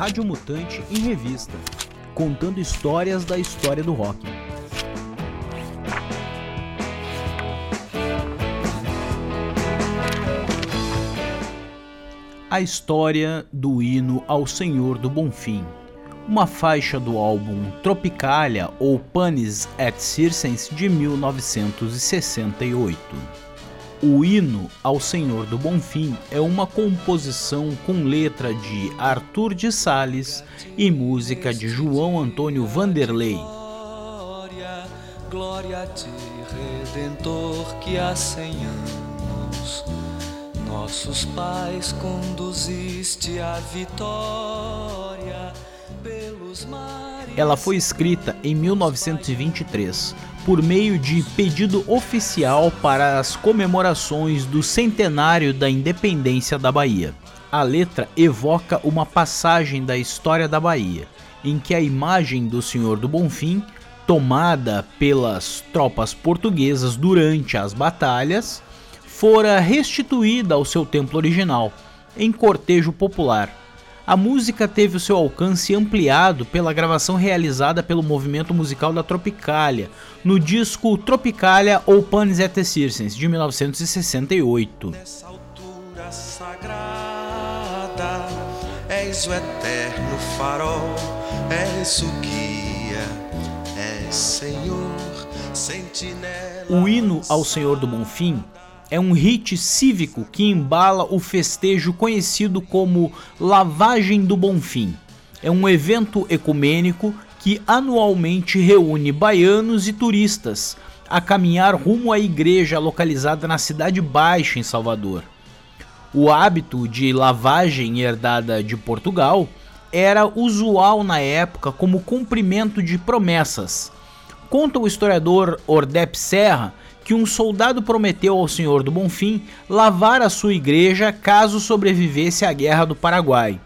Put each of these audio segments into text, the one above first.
Rádio Mutante em Revista, contando histórias da história do rock. A história do hino ao Senhor do Bonfim, uma faixa do álbum Tropicalia ou Panis et Circens de 1968. O hino ao Senhor do Bonfim é uma composição com letra de Arthur de Sales e música de João Antônio Vanderlei. Glória, glória a ti, Redentor, que há cem anos nossos pais conduziste à vitória. Ela foi escrita em 1923 por meio de pedido oficial para as comemorações do centenário da independência da Bahia. A letra evoca uma passagem da história da Bahia, em que a imagem do Senhor do Bonfim, tomada pelas tropas portuguesas durante as batalhas, fora restituída ao seu templo original, em cortejo popular a música teve o seu alcance ampliado pela gravação realizada pelo movimento musical da Tropicália, no disco Tropicália ou Panis et Circens, de 1968. Nessa altura sagrada, és o eterno farol, és o guia, és Senhor, sentinela. O hino ao Senhor do Bonfim é um rite cívico que embala o festejo conhecido como Lavagem do Bonfim. É um evento ecumênico que anualmente reúne baianos e turistas a caminhar rumo à igreja localizada na Cidade Baixa, em Salvador. O hábito de lavagem herdada de Portugal era usual na época como cumprimento de promessas. Conta o historiador Ordep Serra que um soldado prometeu ao Senhor do Bonfim lavar a sua igreja caso sobrevivesse à Guerra do Paraguai.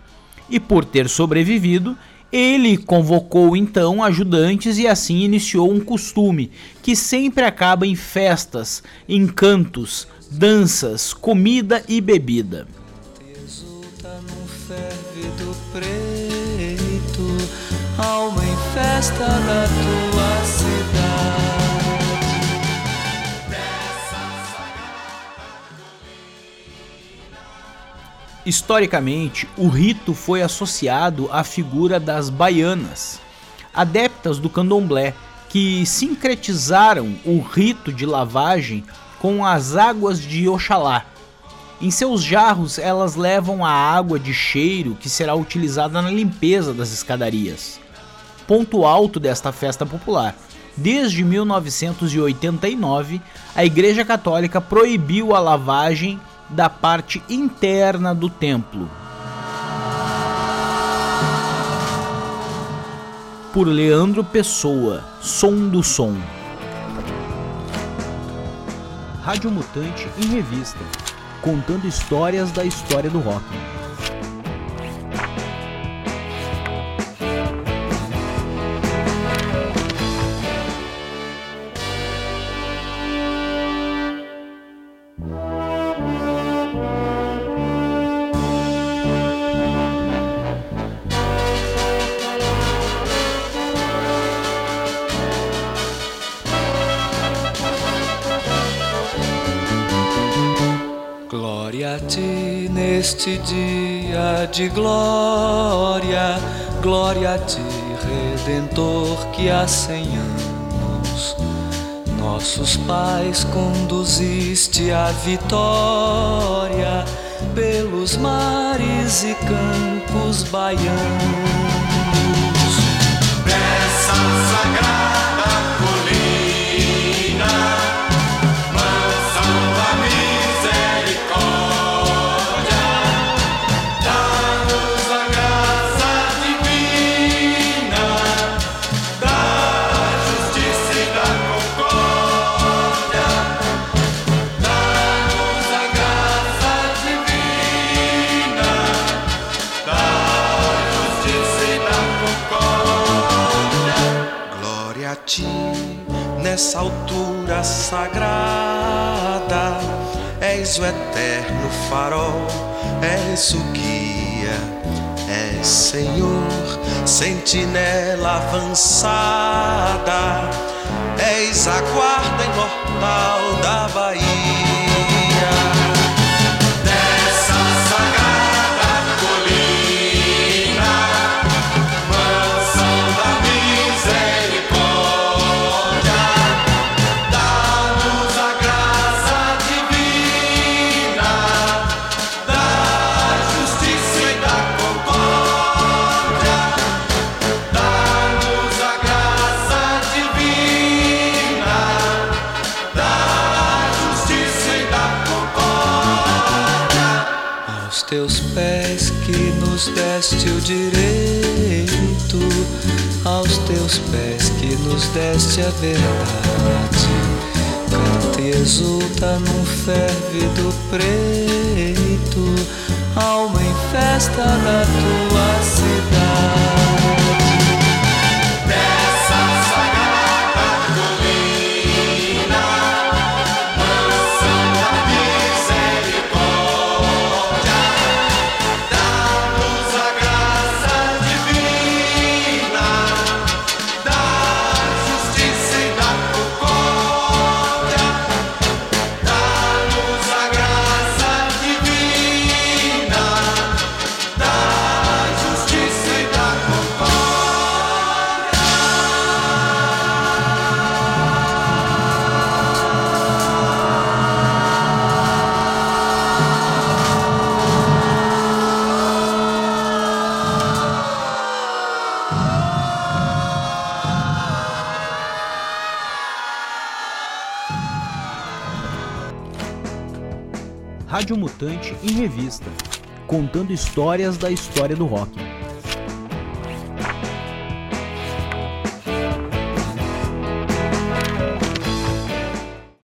E por ter sobrevivido, ele convocou então ajudantes e assim iniciou um costume que sempre acaba em festas, encantos, danças, comida e bebida. Alma em festa da tua Historicamente, o rito foi associado à figura das baianas, adeptas do candomblé, que sincretizaram o rito de lavagem com as águas de Oxalá. Em seus jarros, elas levam a água de cheiro que será utilizada na limpeza das escadarias. Ponto alto desta festa popular. Desde 1989, a Igreja Católica proibiu a lavagem da parte interna do templo. Por Leandro Pessoa, Som do Som. Rádio Mutante em Revista, contando histórias da história do rock. Neste dia de glória, glória a ti, Redentor, que há cem anos nossos pais conduziste à vitória pelos mares e campos baianos. Dessa sagrada ti nessa altura sagrada, És o eterno farol, és o guia, és Senhor, sentinela avançada, és a guarda imortal da Bahia. Teus pés que nos deste o direito, aos teus pés que nos deste a verdade. Canta e exulta num fervido preto, alma em festa da tua cidade. Rádio Mutante em Revista, contando histórias da história do rock.